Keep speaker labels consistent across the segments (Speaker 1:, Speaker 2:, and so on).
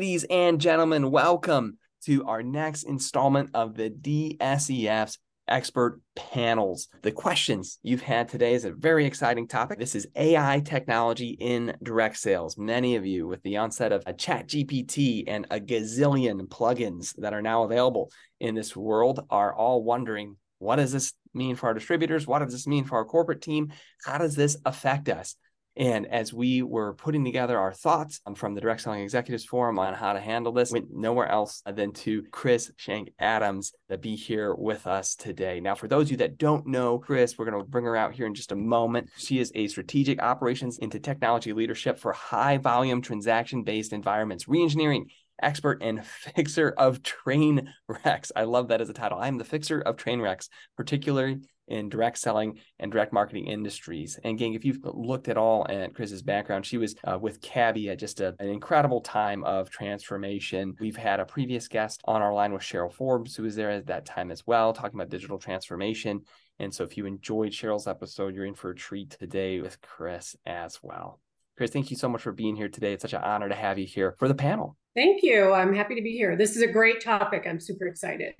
Speaker 1: Ladies and gentlemen, welcome to our next installment of the DSEF's expert panels. The questions you've had today is a very exciting topic. This is AI technology in direct sales. Many of you, with the onset of a chat GPT and a gazillion plugins that are now available in this world, are all wondering what does this mean for our distributors? What does this mean for our corporate team? How does this affect us? And as we were putting together our thoughts um, from the Direct Selling Executives Forum on how to handle this, went nowhere else than to Kris Shank Adams to be here with us today. Now, for those of you that don't know Kris, we're going to bring her out here in just a moment. She is a strategic operations into technology leadership for high volume transaction based environments, reengineering expert and fixer of train wrecks. I love that as a title. I'm the fixer of train wrecks, particularly in direct selling and direct marketing industries. And gang, if you've looked at all at Kris's background, she was uh, with Cabi at just a, an incredible time of transformation. We've had a previous guest on our line with Cheryl Forbes, who was there at that time as well, talking about digital transformation. And so if you enjoyed Cheryl's episode, you're in for a treat today with Kris as well. Kris, thank you so much for being here today. It's such an honor to have you here for the panel.
Speaker 2: Thank you. I'm happy to be here. This is a great topic. I'm super excited.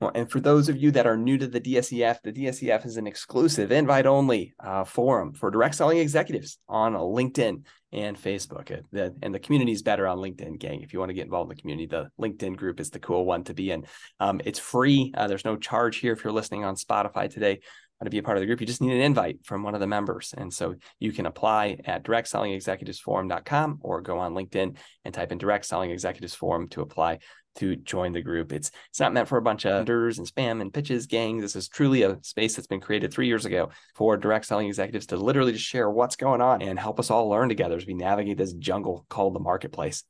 Speaker 1: Well, and for those of you that are new to the DSEF, the DSEF is an exclusive invite only uh, forum for direct selling executives on LinkedIn and Facebook. The, and the community is better on LinkedIn, gang. If you want to get involved in the community, the LinkedIn group is the cool one to be in. Um, it's free. Uh, there's no charge here if you're listening on Spotify today to be a part of the group, you just need an invite from one of the members. And so you can apply at directselling.executivesforum.com or go on LinkedIn and type in direct selling executives forum to apply to join the group. It's it's not meant for a bunch of vendors and spam and pitches, gang. This is truly a space that's been created three years ago for direct selling executives to literally just share what's going on and help us all learn together as we navigate this jungle called the marketplace.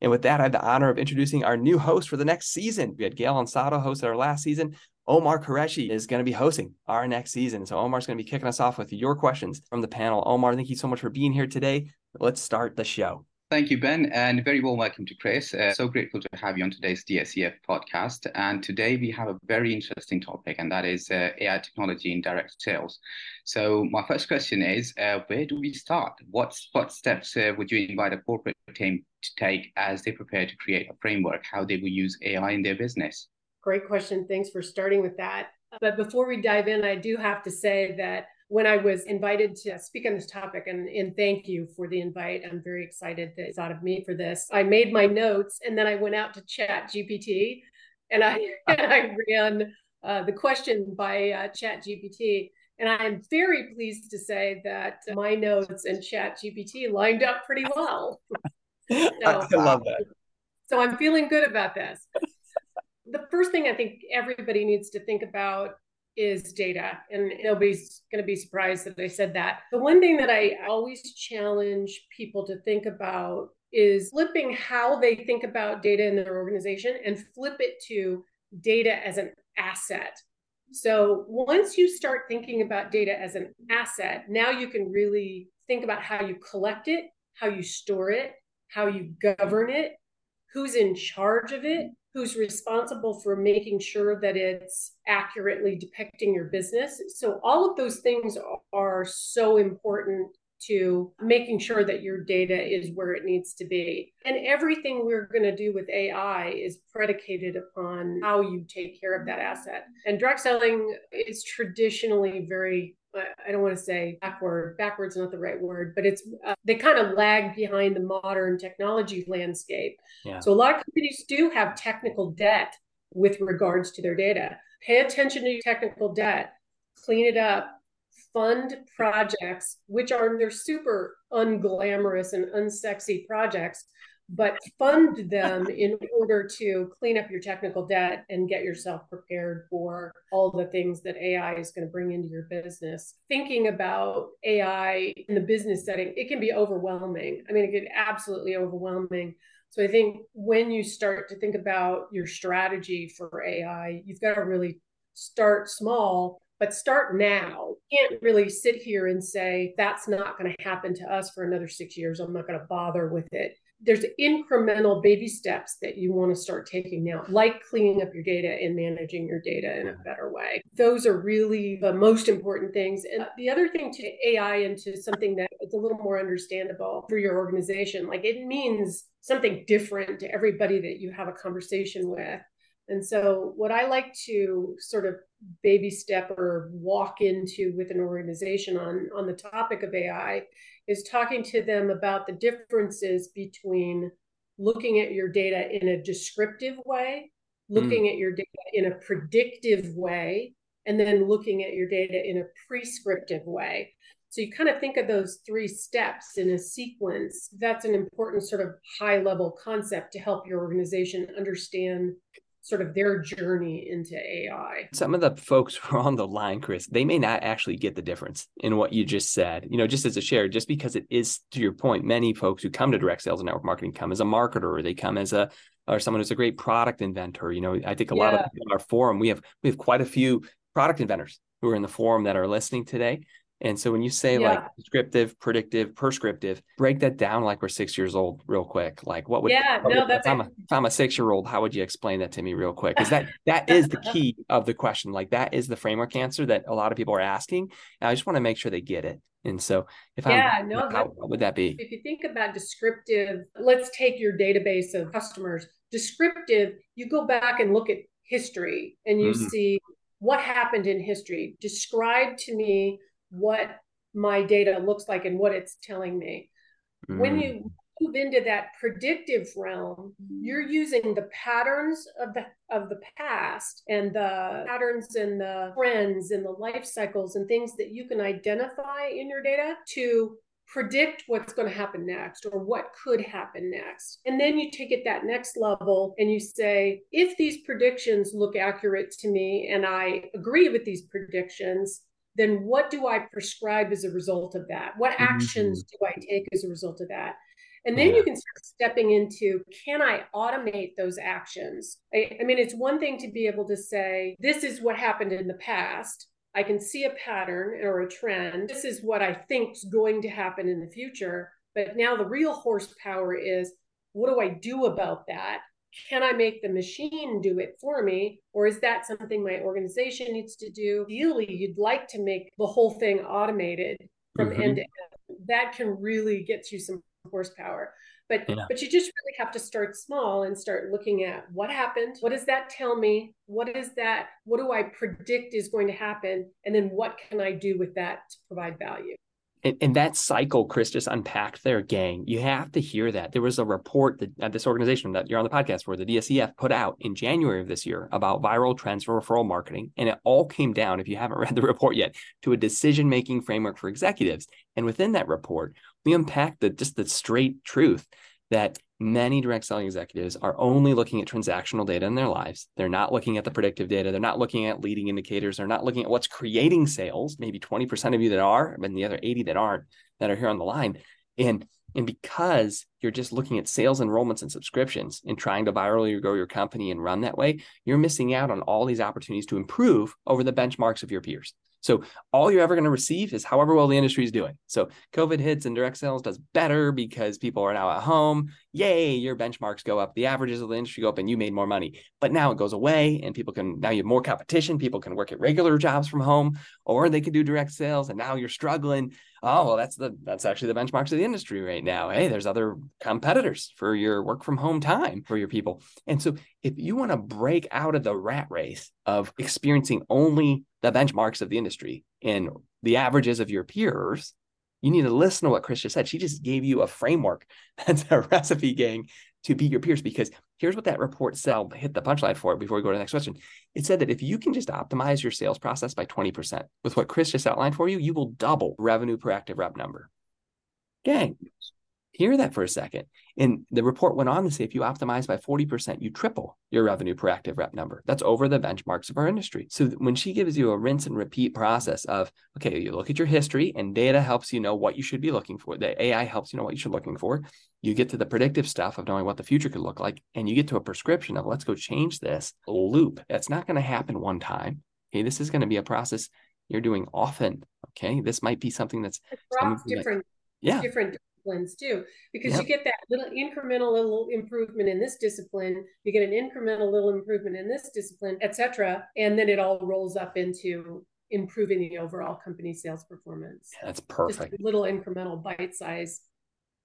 Speaker 1: And with that, I have the honor of introducing our new host for the next season. We had Gail Ansado host our last season. Omar Qureshi is going to be hosting our next season. So Omar's going to be kicking us off with your questions from the panel. Omar, thank you so much for being here today. Let's start the show.
Speaker 3: Thank you, Ben, and very warm welcome to Kris. Uh, so grateful to have you on today's DSEF podcast. And today we have a very interesting topic, and that is uh, AI technology in direct sales. So my first question is, uh, where do we start? What, what steps uh, would you invite a corporate team to take as they prepare to create a framework, how they will use AI in their business?
Speaker 2: Great question. Thanks for starting with that. But before we dive in, I do have to say that when I was invited to speak on this topic, and, and thank you for the invite. I'm very excited that it's out of me for this. I made my notes and then I went out to chat GPT and I, and I ran uh, the question by uh, chat GPT. And I'm very pleased to say that my notes and chat GPT lined up pretty well.
Speaker 1: so, I love that.
Speaker 2: So I'm feeling good about this. The first thing I think everybody needs to think about is data. And nobody's going to be surprised that I said that. The one thing that I always challenge people to think about is flipping how they think about data in their organization and flip it to data as an asset. So once you start thinking about data as an asset, now you can really think about how you collect it, how you store it, how you govern it, who's in charge of it, who's responsible for making sure that it's accurately depicting your business. So, all of those things are so important to making sure that your data is where it needs to be. And everything we're going to do with AI is predicated upon how you take care of that asset. And direct selling is traditionally very I don't want to say backward, backward's not the right word, but it's uh, they kind of lag behind the modern technology landscape. Yeah. So a lot of companies do have technical debt with regards to their data. Pay attention to your technical debt, clean it up, fund projects, which are they're super unglamorous and unsexy projects but fund them in order to clean up your technical debt and get yourself prepared for all the things that AI is going to bring into your business. Thinking about AI in the business setting, it can be overwhelming. I mean, it can absolutely overwhelming. So I think when you start to think about your strategy for AI, you've got to really start small but start now. You can't really sit here and say that's not going to happen to us for another six years. I'm not going to bother with it there's incremental baby steps that you want to start taking now, like cleaning up your data and managing your data in a better way. Those are really the most important things. And the other thing to AI into something that it's a little more understandable for your organization, like it means something different to everybody that you have a conversation with. And so, what I like to sort of baby step or walk into with an organization on, on the topic of AI is talking to them about the differences between looking at your data in a descriptive way, looking mm. at your data in a predictive way, and then looking at your data in a prescriptive way. So you kind of think of those three steps in a sequence. That's an important sort of high level concept to help your organization understand sort of their journey into AI.
Speaker 1: Some of the folks who are on the line, Kris, they may not actually get the difference in what you just said. You know, just as a share, just because it is to your point, many folks who come to direct sales and network marketing come as a marketer or they come as a or someone who's a great product inventor. You know, I think a yeah. lot of our forum, we have we have quite a few product inventors who are in the forum that are listening today. And so when you say yeah. like descriptive, predictive, prescriptive, break that down like we're six years old, real quick. Like what would
Speaker 2: yeah,
Speaker 1: what
Speaker 2: no,
Speaker 1: would,
Speaker 2: that's
Speaker 1: if I'm, a, if I'm a six year old, how would you explain that to me real quick? Because that that is the key of the question. Like that is the framework answer that a lot of people are asking. And I just want to make sure they get it. And so if
Speaker 2: yeah,
Speaker 1: I'm
Speaker 2: no,
Speaker 1: how, what would that be?
Speaker 2: If you think about descriptive, let's take your database of customers. Descriptive, you go back and look at history and you mm-hmm. see what happened in history. Describe to me what my data looks like and what it's telling me. Mm. When you move into that predictive realm, you're using the patterns of the of the past and the patterns and the trends and the life cycles and things that you can identify in your data to predict what's going to happen next or what could happen next. And then you take it that next level and you say, if these predictions look accurate to me and I agree with these predictions, then what do I prescribe as a result of that? What mm-hmm. actions do I take as a result of that? And then yeah. you can start stepping into can I automate those actions? I, I, mean, it's one thing to be able to say, this is what happened in the past. I can see a pattern or a trend. This is what I think is going to happen in the future. But now the real horsepower is what do I do about that? Can I make the machine do it for me? Or is that something my organization needs to do? Ideally, you'd like to make the whole thing automated from mm-hmm. end to end. That can really get you some horsepower. But yeah. but you just really have to start small and start looking at what happened. What does that tell me? What is that? What do I predict is going to happen? And then what can I do with that to provide value?
Speaker 1: And, and, that cycle kris just unpacked there gang you have to hear that. There was a report that at this organization that you're on the podcast for the dsef put out in january of this year about viral trends for referral marketing and it all came down if you haven't read the report yet to a decision making framework for executives. And within that report we unpacked the just the straight truth that many direct selling executives are only looking at transactional data in their lives. They're not looking at the predictive data. They're not looking at leading indicators. They're not looking at what's creating sales. Maybe 20% of you that are, and the other 80 that aren't, that are here on the line. And and because you're just looking at sales enrollments and subscriptions and trying to virally grow your company and run that way, you're missing out on all these opportunities to improve over the benchmarks of your peers. So all you're ever going to receive is however well the industry is doing. So COVID hits and direct sales does better because people are now at home. Yay, your benchmarks go up, the averages of the industry go up, and you made more money. But now it goes away, and people can now you have more competition. People can work at regular jobs from home, or they can do direct sales, and now you're struggling. Oh well, that's the that's actually the benchmarks of the industry right now. Hey, there's other competitors for your work from home time for your people. And so if you want to break out of the rat race of experiencing only the benchmarks of the industry and the averages of your peers, you need to listen to what Kris just said. She just gave you a framework that's a recipe gang to beat your peers because here's what that report said. Hit the punchline for it before we go to the next question. It said that if you can just optimize your sales process by 20% with what Kris just outlined for you, you will double revenue per active rep number. Gang, hear that for a second. And the report went on to say if you optimize by 40%, you triple your revenue per active rep number. That's over the benchmarks of our industry. So when she gives you a rinse and repeat process of, okay, you look at your history and data helps you know what you should be looking for. The AI helps you know what you should be looking for. You get to the predictive stuff of knowing what the future could look like. And you get to a prescription of let's go change this loop. That's not going to happen one time. Okay. This is going to be a process you're doing often. Okay. This might be something that's
Speaker 2: different.
Speaker 1: yeah.
Speaker 2: Different disciplines too, because yep. you get that little incremental little improvement in this discipline, you get an incremental little improvement in this discipline, etc., and then it all rolls up into improving the overall company sales performance.
Speaker 1: That's perfect.
Speaker 2: Just little incremental bite size.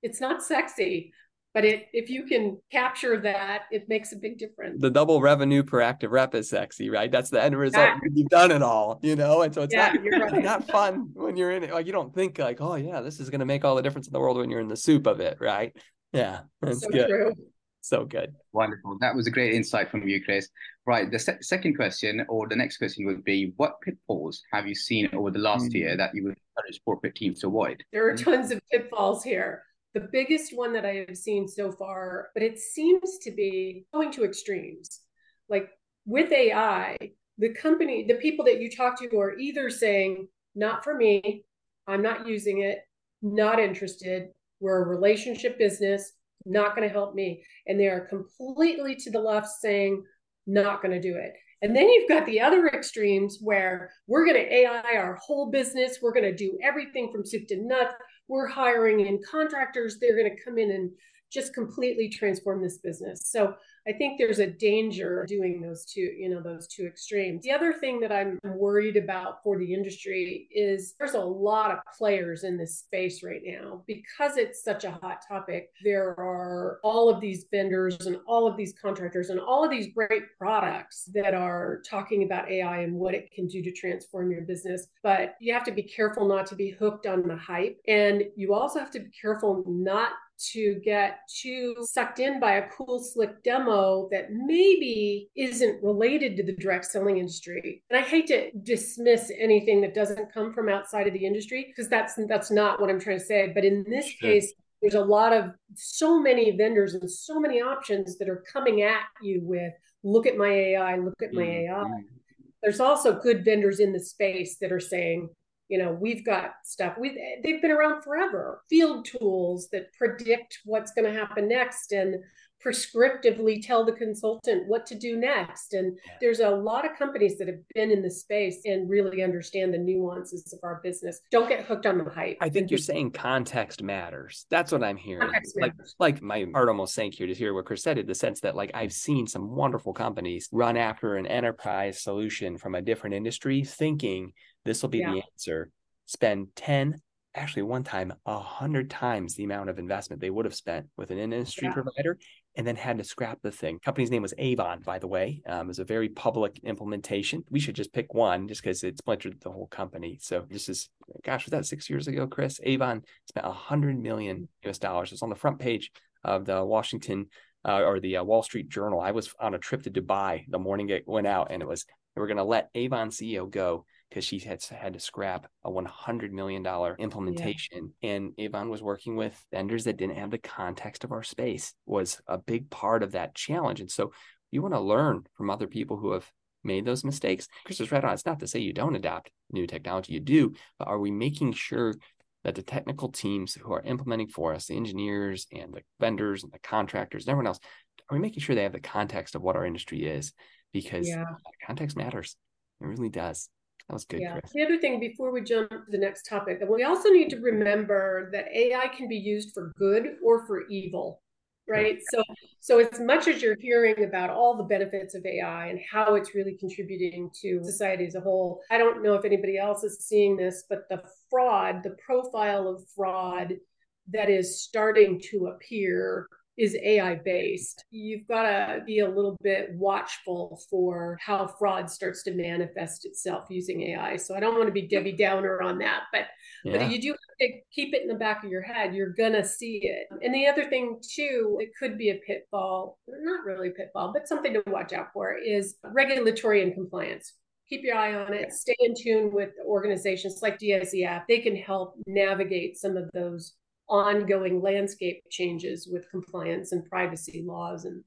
Speaker 2: It's not sexy, but it if you can capture that it makes a big difference.
Speaker 1: The double revenue per active rep is sexy right? That's the end result. Yeah. you've done it all you know? And so it's yeah, not, right. not fun when you're in it. Like you don't think like oh yeah this is going to make all the difference in the world when you're in the soup of it right? Yeah that's so good. true. so good.
Speaker 3: Wonderful. That was a great insight from you kris. Right the se- second question or the next question would be what pitfalls have you seen over the last mm-hmm. year that you would encourage corporate teams to avoid?
Speaker 2: There are tons of pitfalls here the biggest one that I have seen so far, but it seems to be going to extremes. Like with AI, the company, the people that you talk to are either saying, not for me, I'm not using it, not interested, we're a relationship business, not going to help me. And they are completely to the left saying, not going to do it. And then you've got the other extremes where we're going to AI our whole business. We're going to do everything from soup to nuts we're hiring in contractors. They're going to come in and just completely transform this business. So I think there's a danger doing those two, you know, those two extremes. The other thing that I'm worried about for the industry is there's a lot of players in this space right now because it's such a hot topic. There are all of these vendors and all of these contractors and all of these great products that are talking about AI and what it can do to transform your business. But you have to be careful not to be hooked on the hype. And you also have to be careful not to get too sucked in by a cool, slick demo that maybe isn't related to the direct selling industry. And I hate to dismiss anything that doesn't come from outside of the industry because that's that's not what I'm trying to say. But in this sure. case, there's a lot of so many vendors and so many options that are coming at you with look at my AI, look at my mm-hmm. AI. There's also good vendors in the space that are saying, you know we've got stuff. We they've been around forever. Field tools that predict what's going to happen next and prescriptively tell the consultant what to do next. And there's a lot of companies that have been in the space and really understand the nuances of our business. Don't get hooked on the hype.
Speaker 1: I think you're saying context matters. That's what i'm hearing. Context like matters. like my heart almost sank here to hear what kris said in the sense that like i've seen some wonderful companies run after an enterprise solution from a different industry thinking this will be yeah. the answer. Spend 10, actually one time, a hundred times the amount of investment they would have spent with an industry yeah. provider and then had to scrap the thing. Company's name was Avon, by the way. Um, it was a very public implementation. We should just pick one just because it splintered the whole company. So this is, gosh, was that six years ago, Kris? Avon spent a hundred million US dollars. It's on the front page of the Washington uh, or the uh, Wall Street Journal. I was on a trip to Dubai the morning it went out, and it was were going to let Avon CEO go because she had had to scrap a $100 million implementation. Yeah. And Avon was working with vendors that didn't have the context of our space was a big part of that challenge. And so you want to learn from other people who have made those mistakes. Kris is right on. It's not to say you don't adopt new technology, you do, but are we making sure that the technical teams who are implementing for us, the engineers and the vendors and the contractors and everyone else, are we making sure they have the context of what our industry is? Because yeah. context matters. It really does. That was good. Yeah. Kris.
Speaker 2: The other thing before we jump to the next topic, we also need to remember that AI can be used for good or for evil. Right. So so as much as you're hearing about all the benefits of AI and how it's really contributing to society as a whole, I don't know if anybody else is seeing this, but the fraud, the profile of fraud that is starting to appear is AI based, you've got to be a little bit watchful for how fraud starts to manifest itself using AI. So I don't want to be Debbie Downer on that, but yeah. but you do have to keep it in the back of your head. You're gonna see it. And the other thing too, it could be a pitfall, not really a pitfall, but something to watch out for is regulatory and compliance keep your eye on it stay in tune with organizations like dsef they can help navigate some of those ongoing landscape changes with compliance and privacy laws and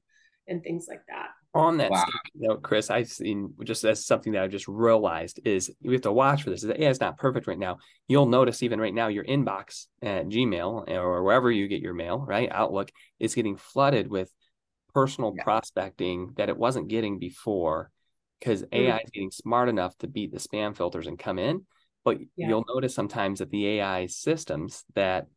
Speaker 2: and things like that.
Speaker 1: On that wow. note, Chris, I've seen just as something that I just realized is we have to watch for this. Is yeah, it's not perfect right now. You'll notice even right now your inbox at Gmail or wherever you get your mail, right? Outlook is getting flooded with personal yeah. prospecting that it wasn't getting before because mm-hmm. AI is getting smart enough to beat the spam filters and come in. But yeah. you'll notice sometimes that the AI systems that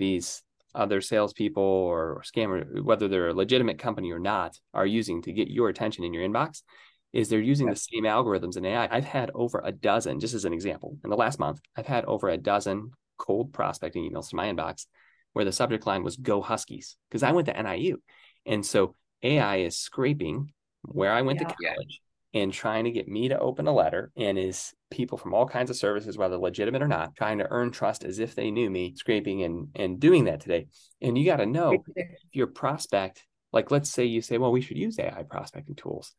Speaker 1: these other salespeople or scammer, whether they're a legitimate company or not, are using to get your attention in your inbox is they're using the same algorithms in AI. I've had over a dozen, just as an example, in the last month, I've had over a dozen cold prospecting emails to my inbox where the subject line was Go Huskies because I went to NIU. And so AI is scraping where I went yeah. to college and trying to get me to open a letter and is people from all kinds of services whether legitimate or not trying to earn trust as if they knew me scraping and and doing that today. And you got to know if your prospect like let's say you say well we should use ai prospecting tools.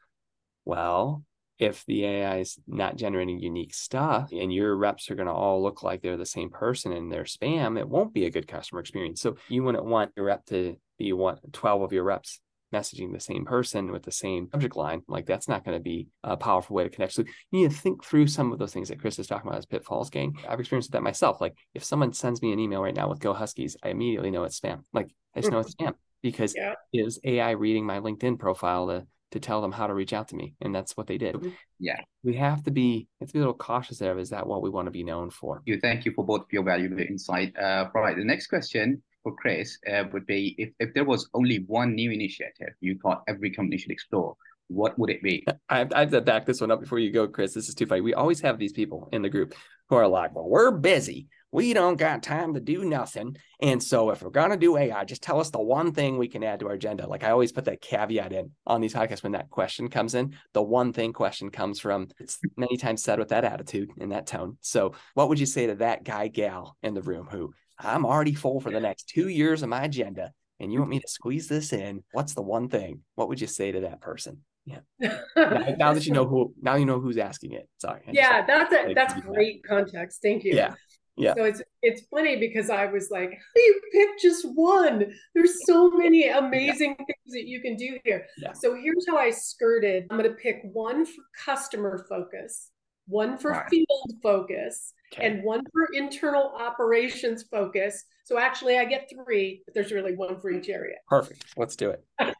Speaker 1: Well if the ai is not generating unique stuff and your reps are going to all look like they're the same person and they're spam it won't be a good customer experience. So you wouldn't want your rep to be one 12 of your reps messaging the same person with the same subject line, like that's not going to be a powerful way to connect. So you need to think through some of those things that Kris is talking about as pitfalls, gang. I've experienced that myself. Like if someone sends me an email right now with Go Huskies, I immediately know it's spam. Like I just know it's spam because yeah. is AI reading my LinkedIn profile to to tell them how to reach out to me. And that's what they did. Mm-hmm.
Speaker 3: Yeah.
Speaker 1: We have to be, have to be a little cautious there. Is that what we want to be known for?
Speaker 3: You thank you for both of your valuable insight. Uh, right. The next question for Kris uh, would be if, if there was only one new initiative you thought every company should explore, what would it be?
Speaker 1: I have, I have to back this one up before you go, Kris. This is too funny. We always have these people in the group who are like, well, we're busy. We don't got time to do nothing. And so if we're going to do AI, just tell us the one thing we can add to our agenda. Like I always put that caveat in on these podcasts when that question comes in. The one thing question comes from, it's many times said with that attitude and that tone. So what would you say to that guy, gal in the room who I'm already full for the next two years of my agenda, and you want me mm-hmm. to squeeze this in. What's the one thing? What would you say to that person? Yeah. now, now, that you know who, now you know who's asking it. Sorry.
Speaker 2: yeah, that's a, that's great that. context. Thank you.
Speaker 1: Yeah. Yeah.
Speaker 2: So it's it's funny because I was like, you picked just one. There's so many amazing yeah. things that you can do here. Yeah. So here's how I skirted. I'm going to pick one for customer focus, one for right. field focus, okay. and one for internal operations focus. So actually, I get three, but there's really one for each area.
Speaker 1: Perfect. Let's do it.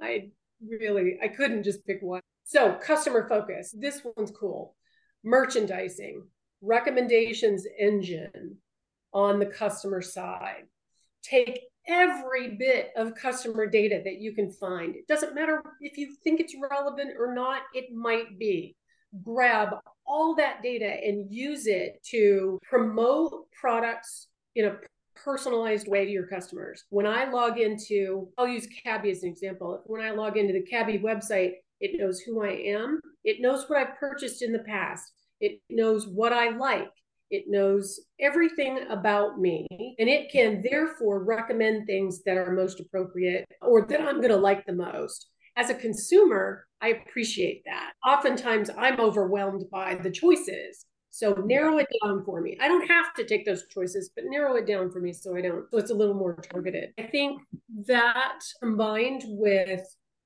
Speaker 2: I really, I couldn't just pick one. So, customer focus. This one's cool. Merchandising, recommendations engine on the customer side. Take every bit of customer data that you can find. It doesn't matter if you think it's relevant or not, it might be grab all that data and use it to promote products in a personalized way to your customers. When I log into, I'll use Cabi as an example. When I log into the Cabi website, it knows who I am, it knows what I've purchased in the past, it knows what I like. It knows everything about me, and it can therefore recommend things that are most appropriate or that I'm going to like the most as a consumer, I appreciate that. Oftentimes I'm overwhelmed by the choices. So narrow it down for me. I don't have to take those choices, but narrow it down for me so I don't. So it's a little more targeted. I think that combined with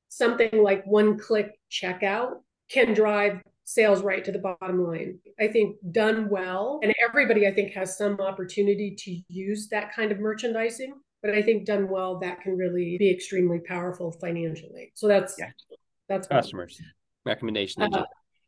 Speaker 2: something like one click checkout can drive sales right to the bottom line. I think done well, and everybody I think has some opportunity to use that kind of merchandising but I think done well, that can really be extremely powerful financially. So that's yeah. that's
Speaker 1: customers recommendation uh,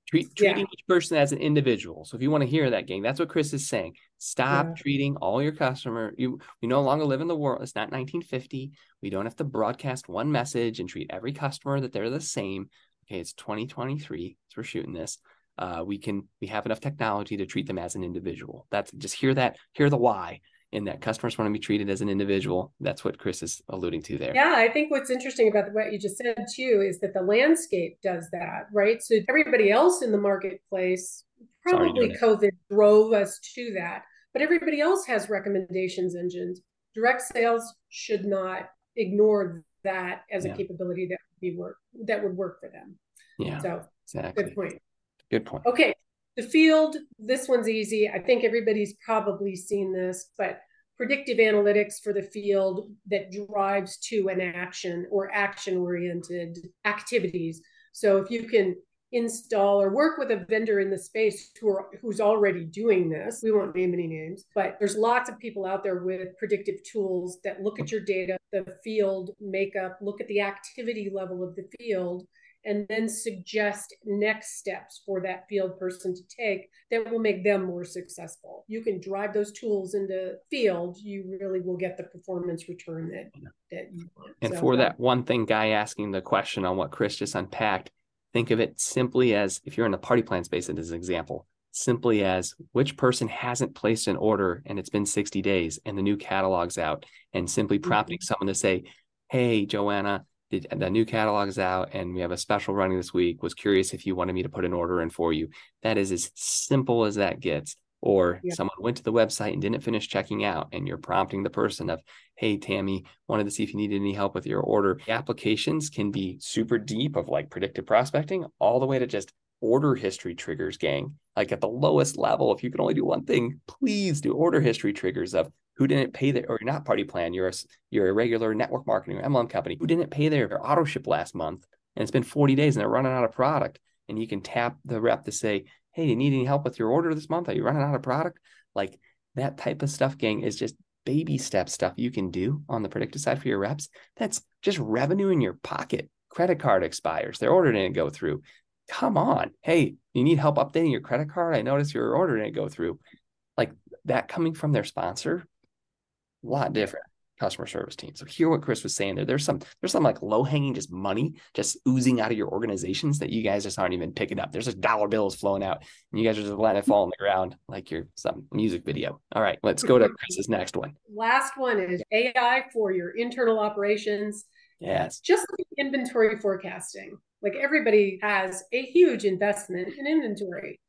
Speaker 1: Treat, treating yeah. each person as an individual. So if you want to hear that, gang, that's what Kris is saying. Stop yeah. treating all your customer. You we no longer live in the world. It's not 1950. We don't have to broadcast one message and treat every customer that they're the same. Okay, it's 2023. So we're shooting this. Uh, we can we have enough technology to treat them as an individual. That's just hear that, hear the why in that customers want to be treated as an individual. That's what Kris is alluding to there.
Speaker 2: Yeah, I think what's interesting about what you just said too is that the landscape does that, right? So everybody else in the marketplace, probably COVID drove us to that, but everybody else has recommendations engines. Direct sales should not ignore that as yeah. a capability that would be work that would work for them.
Speaker 1: Yeah. So exactly.
Speaker 2: Good point.
Speaker 1: Good point.
Speaker 2: Okay. The field, this one's easy. I think everybody's probably seen this, but predictive analytics for the field that drives to an action or action oriented activities. So if you can install or work with a vendor in the space who are, who's already doing this. We won't name any names, but there's lots of people out there with predictive tools that look at your data, the field makeup, look at the activity level of the field and then suggest next steps for that field person to take that will make them more successful. You can drive those tools into field, you really will get the performance return that, that you want.
Speaker 1: And so, for that one thing guy asking the question on what Kris just unpacked, think of it simply as if you're in the party plan space as an example, simply as which person hasn't placed an order and it's been 60 days and the new catalog's out and simply prompting mm-hmm. someone to say, Hey, Joanna, the, the new catalog is out and we have a special running this week. Was curious if you wanted me to put an order in for you. That is as simple as that gets. Or yeah. someone went to the website and didn't finish checking out, and you're prompting the person of, "Hey, Tammy, wanted to see if you needed any help with your order." The applications can be super deep of like predictive prospecting, all the way to just order history triggers, gang. Like at the lowest level, if you can only do one thing, please do order history triggers of who didn't pay their or not party plan, you're a you're a regular network marketing or MLM company who didn't pay their auto ship last month and it's been 40 days and they're running out of product. And you can tap the rep to say, Hey, do you need any help with your order this month? Are you running out of product? Like that type of stuff, gang, is just baby step stuff you can do on the predictive side for your reps. That's just revenue in your pocket. Credit card expires, their order didn't go through. Come on. Hey, you need help updating your credit card? I noticed your order didn't go through. Like that coming from their sponsor a lot different customer service team. So hear what Kris was saying there. There's some there's some like low hanging just money just oozing out of your organizations that you guys just aren't even picking up. There's just dollar bills flowing out, and you guys are just letting it fall on the ground like you're some music video. All right, let's go to Kris's next one.
Speaker 2: Last one is AI for your internal operations.
Speaker 1: Yes,
Speaker 2: just like inventory forecasting. Like everybody has a huge investment in inventory.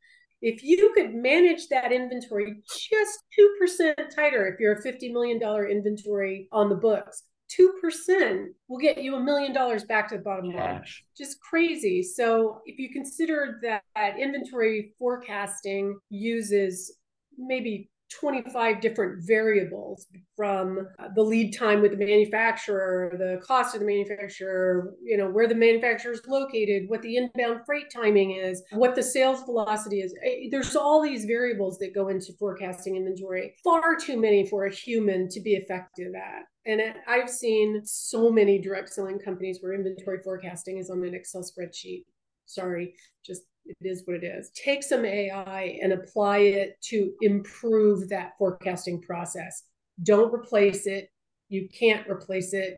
Speaker 2: If you could manage that inventory just 2% tighter, if you're a $50 million inventory on the books, 2% will get you a million dollars back to the bottom line. Just crazy. So if you consider that, that inventory forecasting uses maybe 25 different variables from uh, the lead time with the manufacturer, the cost of the manufacturer, you know, where the manufacturer is located, what the inbound freight timing is, what the sales velocity is. There's all these variables that go into forecasting inventory. Far too many for a human to be effective at. And I've seen so many direct selling companies where inventory forecasting is on an Excel spreadsheet. Sorry, just it is what it is. Take some AI and apply it to improve that forecasting process. Don't replace it. You can't replace it,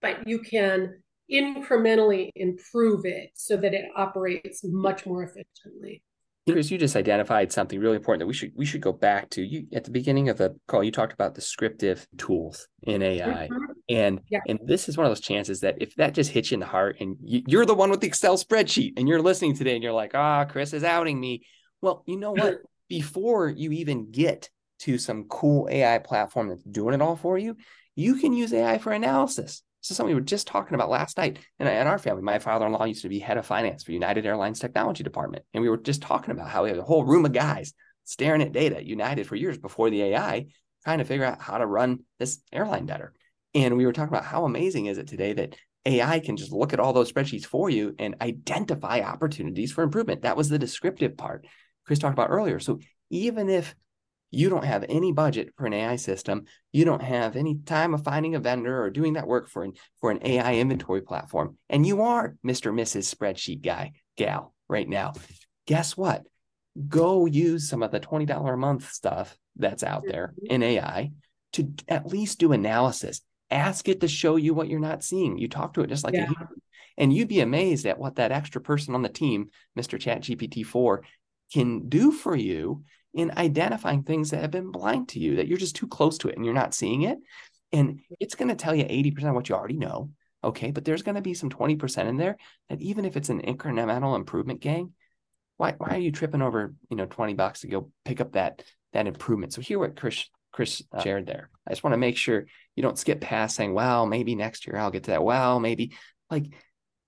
Speaker 2: but you can incrementally improve it so that it operates much more efficiently.
Speaker 1: Kris, you just identified something really important that we should we should go back to. You at the beginning of the call, you talked about descriptive tools in AI, mm-hmm. and yeah. and this is one of those chances that if that just hits you in the heart, and you, are the one with the Excel spreadsheet, and you're listening today, and you're like, ah, oh, Kris is outing me. Well, you know what? Before you even get to some cool AI platform that's doing it all for you, you can use AI for analysis. This is something we were just talking about last night in, in our family. My father-in-law used to be head of finance for United Airlines technology department. And we were just talking about how we had a whole room of guys staring at data United for years before the AI, trying to figure out how to run this airline better. And we were talking about how amazing is it today that AI can just look at all those spreadsheets for you and identify opportunities for improvement. That was the descriptive part Kris talked about earlier. So even if you don't have any budget for an AI system. You don't have any time of finding a vendor or doing that work for an, for an AI inventory platform. And you are Mr. Mrs. Spreadsheet guy, gal, right now. Guess what? Go use some of the $20 a month stuff that's out there mm-hmm. in AI to at least do analysis. Ask it to show you what you're not seeing. You talk to it just like yeah. a human. And you'd be amazed at what that extra person on the team, Mr. Chat GPT 4, can do for you in identifying things that have been blind to you, that you're just too close to it and you're not seeing it. And it's going to tell you 80% of what you already know. Okay. But there's going to be some 20% in there that even if it's an incremental improvement gang, why, why are you tripping over, you know, 20 bucks to go pick up that, that improvement? So hear what Kris, Kris uh, shared there. I just want to make sure you don't skip past saying, well, maybe next year I'll get to that. Well, maybe like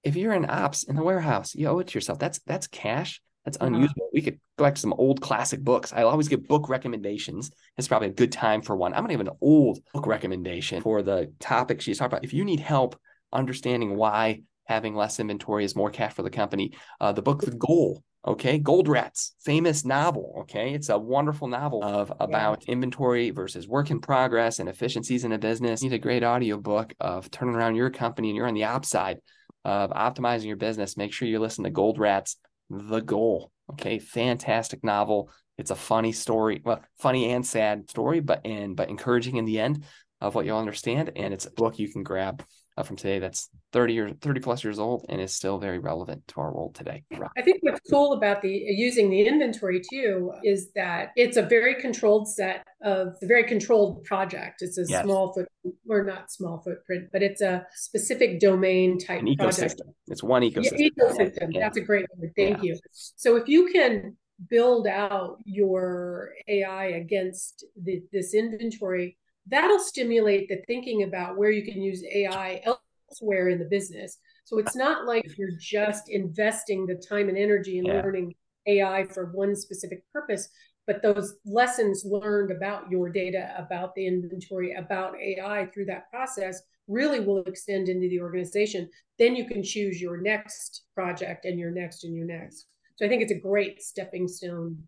Speaker 1: if you're in ops in the warehouse, you owe it to yourself. That's, that's cash that's uh-huh. unusable. We could go back to some old classic books. I always give book recommendations. It's probably a good time for one. I'm gonna give an old book recommendation for the topic she's talking about. If you need help understanding why having less inventory is more cash for the company, uh, the book The Goal. Okay, Goldratt's famous novel. Okay, it's a wonderful novel of about yeah. inventory versus work in progress and efficiencies in a business. You need a great audio book of turning around your company and you're on the ops side of optimizing your business, make sure you listen to Goldratt's The Goal. Okay, fantastic novel. It's a funny story, well, funny and sad story, but and but encouraging in the end of what you'll understand. And it's a book you can grab uh, from today that's 30 or 30 plus years old and is still very relevant to our world today.
Speaker 2: I think what's cool about the using the inventory too is that it's a very controlled set of a very controlled project. It's a yes. small foot or not small footprint, but it's a specific domain type
Speaker 1: An
Speaker 2: project.
Speaker 1: Ecosystem. It's one ecosystem.
Speaker 2: Yeah, ecosystem. Yeah. That's a great word. Thank yeah. you. So if you can build out your AI against the, this inventory that'll stimulate the thinking about where you can use AI elsewhere in the business. So it's not like you're just investing the time and energy in yeah. learning AI for one specific purpose, but those lessons learned about your data, about the inventory, about AI through that process really will extend into the organization. Then you can choose your next project and your next and your next. So I think it's a great stepping stone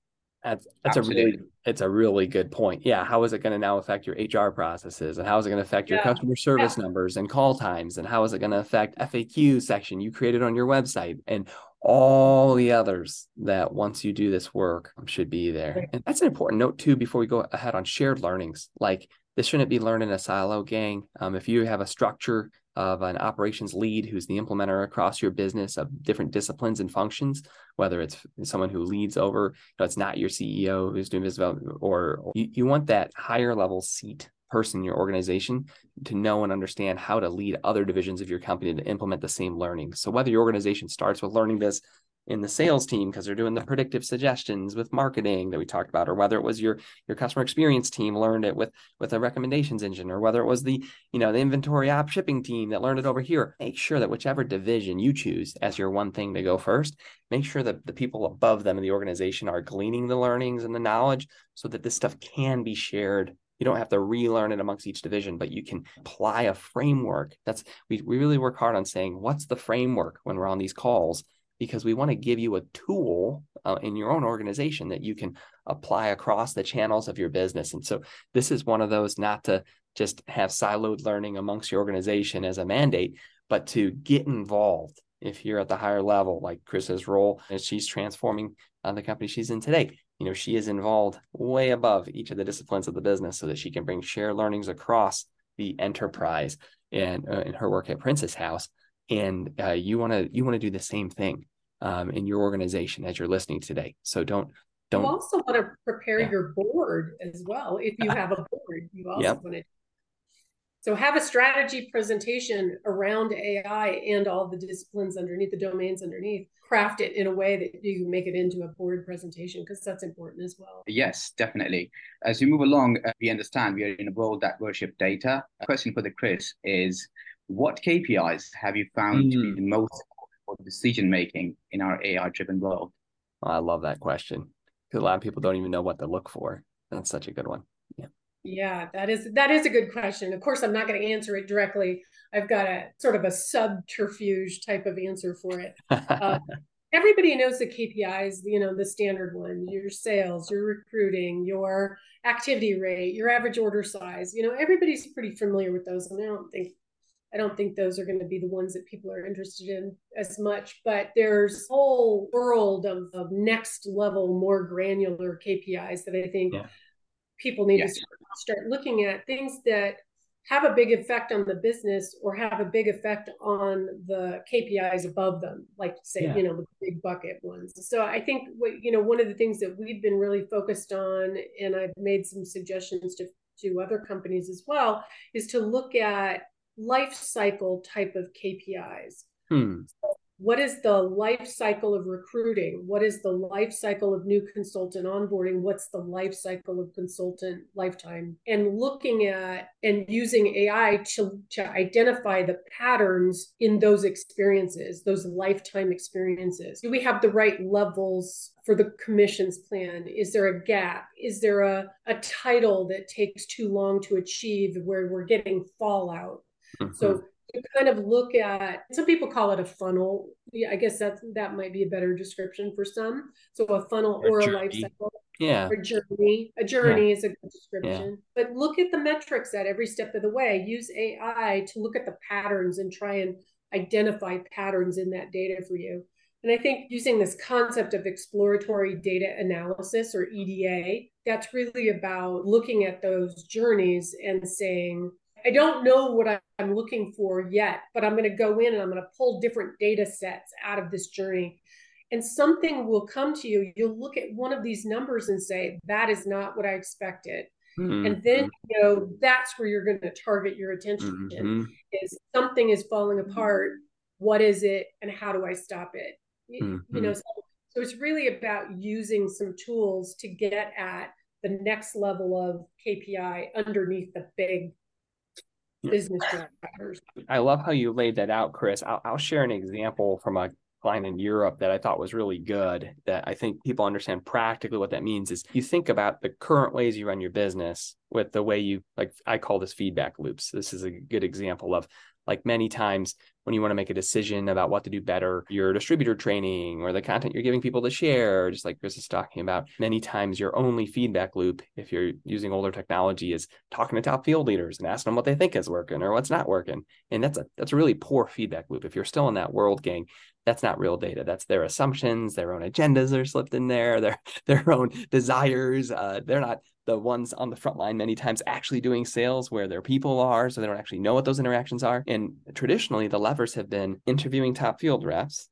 Speaker 1: that's that's Absolutely. a really it's a really good point. Yeah, how is it going to now affect your HR processes, and how is it going to affect your yeah. customer service yeah. numbers and call times, and how is it going to affect FAQ section you created on your website, and all the others that once you do this work should be there. And that's an important note too. Before we go ahead on shared learnings, like this shouldn't be learned in a silo, gang. Um, if you have a structure of an operations lead who's the implementer across your business of different disciplines and functions, whether it's someone who leads over, you know, it's not your CEO who's doing business development, or you, you want that higher level seat person in your organization to know and understand how to lead other divisions of your company to implement the same learning. So whether your organization starts with learning this in the sales team because they're doing the predictive suggestions with marketing that we talked about or whether it was your your customer experience team learned it with with a recommendations engine or whether it was the you know the inventory op shipping team that learned it over here. Make sure that whichever division you choose as your one thing to go first make sure that the people above them in the organization are gleaning the learnings and the knowledge so that this stuff can be shared. You don't have to relearn it amongst each division but you can apply a framework. That's we, we really work hard on saying what's the framework when we're on these calls because we want to give you a tool uh, in your own organization that you can apply across the channels of your business. And so this is one of those not to just have siloed learning amongst your organization as a mandate, but to get involved if you're at the higher level, like Kris's role as she's transforming uh, the company she's in today. You know, she is involved way above each of the disciplines of the business so that she can bring shared learnings across the enterprise and uh, in her work at Princess House and uh, you want to you want to do the same thing um, in your organization as you're listening today. So don't don't.
Speaker 2: You also want to prepare yeah. your board as well. If you have a board, you also yep. want to. So have a strategy presentation around AI and all the disciplines underneath the domains underneath. Craft it in a way that you can make it into a board presentation because that's important as well.
Speaker 3: Yes, definitely. As we move along, uh, we understand we are in a world that worship data. A question for the Kris is what KPIs have you found mm. to be hmm. the most for decision making in our AI driven world?
Speaker 1: I love that question because a lot of people don't even know what to look for. That's such a good one.
Speaker 2: Yeah. Yeah, that is that is a good question. Of course, I'm not going to answer it directly. I've got a sort of a subterfuge type of answer for it. Uh, everybody knows the KPIs, you know, the standard one, your sales, your recruiting, your activity rate, your average order size. You know, everybody's pretty familiar with those. And I don't think I don't think those are going to be the ones that people are interested in as much, but there's a whole world of, of next level, more granular KPIs that I think yeah. people need yes. to start looking at things that have a big effect on the business or have a big effect on the KPIs above them, like say, yeah. you know, the big bucket ones. So I think what, you know, one of the things that we've been really focused on, and I've made some suggestions to, to other companies as well, is to look at life cycle type of KPIs. Hmm. So what is the life cycle of recruiting? What is the life cycle of new consultant onboarding? What's the life cycle of consultant lifetime? And looking at and using AI to, to identify the patterns in those experiences, those lifetime experiences. Do we have the right levels for the commissions plan? Is there a gap? Is there a, a title that takes too long to achieve where we're getting fallout? Mm-hmm. So you kind of look at some people call it a funnel. Yeah, I guess that's that might be a better description for some. So a funnel or, or a life cycle.
Speaker 1: Yeah.
Speaker 2: Or journey. A journey yeah. is a good description. Yeah. But look at the metrics at every step of the way. Use AI to look at the patterns and try and identify patterns in that data for you. And I think using this concept of exploratory data analysis or EDA, that's really about looking at those journeys and saying, I don't know what I'm looking for yet, but I'm going to go in and I'm going to pull different data sets out of this journey. And something will come to you. You'll look at one of these numbers and say, that is not what I expected. Mm-hmm. And then you know that's where you're going to target your attention mm-hmm. is something is falling apart. What is it and how do I stop it? mm-hmm. you know so, so it's really about using some tools to get at the next level of kpi underneath the big business
Speaker 1: i love how you laid that out kris. I'll, I'll share an example from a client in Europe that I thought was really good that I think people understand practically what that means is you think about the current ways you run your business with the way you like I call this feedback loops. This is a good example of like many times when you want to make a decision about what to do better, your distributor training or the content you're giving people to share, just like Kris is talking about, many times your only feedback loop, if you're using older technology, is talking to top field leaders and asking them what they think is working or what's not working. And that's a that's a really poor feedback loop. If you're still in that world, gang, that's not real data. That's their assumptions, their own agendas are slipped in there, their their own desires. Uh, they're not the ones on the front line many times actually doing sales where their people are, so they don't actually know what those interactions are. And traditionally, the levers have been interviewing top field reps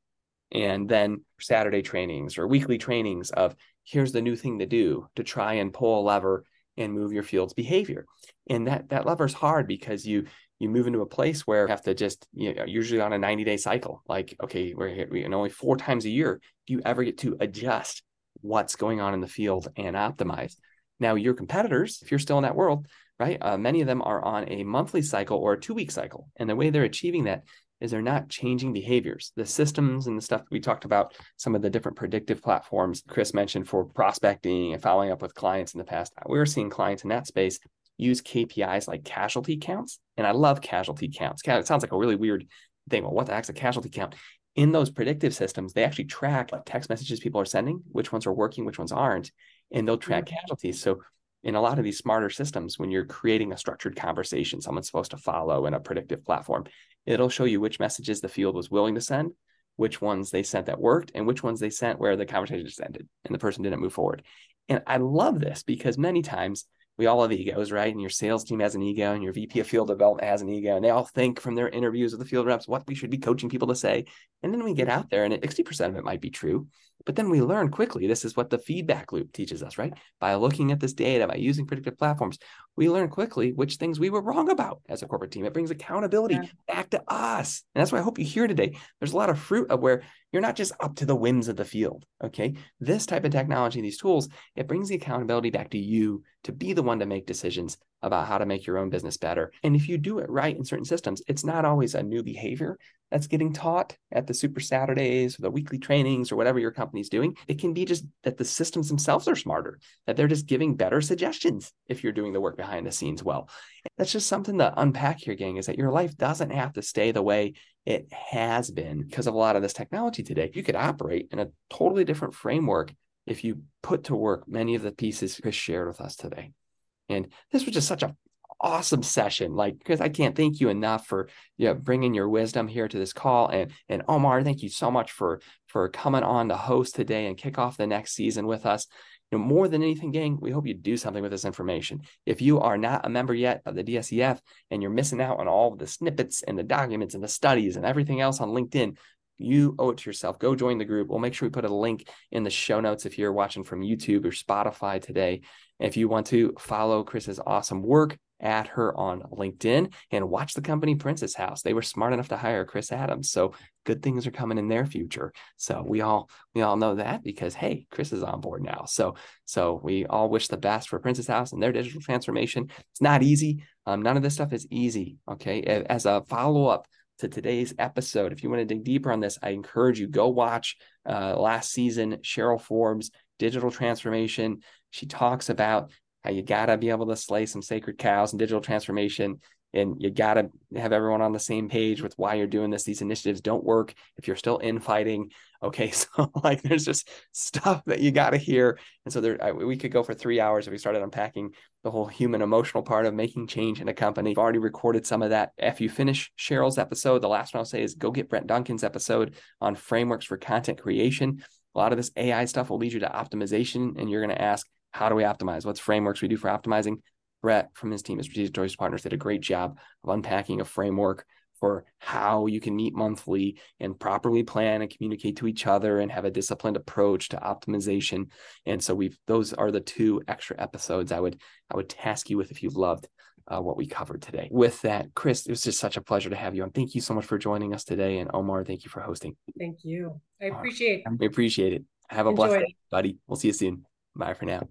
Speaker 1: and then Saturday trainings or weekly trainings of here's the new thing to do to try and pull a lever and move your field's behavior. And that that lever's hard because you you move into a place where you have to just you know, usually on a 90 day cycle like okay we're here and only four times a year do you ever get to adjust what's going on in the field and optimize now, your competitors, if you're still in that world, right, uh, many of them are on a monthly cycle or a two week cycle. And the way they're achieving that is they're not changing behaviors. The systems and the stuff we talked about, some of the different predictive platforms Kris mentioned for prospecting and following up with clients in the past. We are seeing clients in that space use KPIs like casualty counts. And I love casualty counts. It sounds like a really weird thing. Well, what the heck's a casualty count? In those predictive systems, they actually track text messages people are sending, which ones are working, which ones aren't and they'll track mm-hmm. casualties. So in a lot of these smarter systems, when you're creating a structured conversation, someone's supposed to follow in a predictive platform, it'll show you which messages the field was willing to send, which ones they sent that worked, and which ones they sent where the conversation just ended and the person didn't move forward. And I love this because many times we all have egos, right? And your sales team has an ego, and your VP of field development has an ego, and they all think from their interviews with the field reps what we should be coaching people to say. And then we get out there, and 60% of it might be true. But then we learn quickly. This is what the feedback loop teaches us, right? By looking at this data, by using predictive platforms, we learn quickly which things we were wrong about as a corporate team. It brings accountability yeah. back to us. And that's why I hope you hear today. There's a lot of fruit of where you're not just up to the whims of the field. Okay. This type of technology, these tools, it brings the accountability back to you to be the one to make decisions about how to make your own business better. And if you do it right in certain systems, it's not always a new behavior that's getting taught at the Super Saturdays or the weekly trainings or whatever your company's doing. It can be just that the systems themselves are smarter, that they're just giving better suggestions if you're doing the work behind the scenes well. That's just something to unpack here, gang, is that your life doesn't have to stay the way it has been because of a lot of this technology today. You could operate in a totally different framework if you put to work many of the pieces Kris shared with us today. And this was just such a awesome session. Like, because I can't thank you enough for you know, bringing your wisdom here to this call. And and Omar, thank you so much for for coming on to host today and kick off the next season with us. Know, more than anything, gang, we hope you do something with this information. If you are not a member yet of the DSEF and you're missing out on all the snippets and the documents and the studies and everything else on LinkedIn, you owe it to yourself. Go join the group. We'll make sure we put a link in the show notes if you're watching from YouTube or Spotify today. If you want to follow Kris's awesome work, at her on LinkedIn and watch the company Princess House. They were smart enough to hire Kris Adams. So good things are coming in their future. So we all we all know that because hey, Kris is on board now. So so we all wish the best for Princess House and their digital transformation. It's not easy. Um, none of this stuff is easy. Okay. As a follow-up to today's episode. If you want to dig deeper on this, I encourage you go watch uh, last season Cheryl Forbes digital transformation. She talks about how you gotta be able to slay some sacred cows and digital transformation. and you got to have everyone on the same page with why you're doing this. These initiatives don't work if you're still infighting. Okay so like there's just stuff that you got to hear. And so there I, we could go for three hours if we started unpacking the whole human emotional part of making change in a company. I've already recorded some of that. If you finish cheryl's episode the last one i'll say is go get brent duncan's episode on frameworks for content creation. A lot of this ai stuff will lead you to optimization and you're going to ask how do we optimize what's frameworks we do for optimizing Brett from his team at Strategic Choice Partners did a great job of unpacking a framework for how you can meet monthly and properly plan and communicate to each other and have a disciplined approach to optimization. And so we've those are the two extra episodes I would I would task you with if you loved uh, what we covered today. With that, Kris, it was just such a pleasure to have you on. Thank you so much for joining us today. And Omar, thank you for hosting.
Speaker 2: Thank you. I appreciate
Speaker 1: it. We appreciate it. Have a Enjoy. blessed day, buddy. We'll see you soon. Bye for now.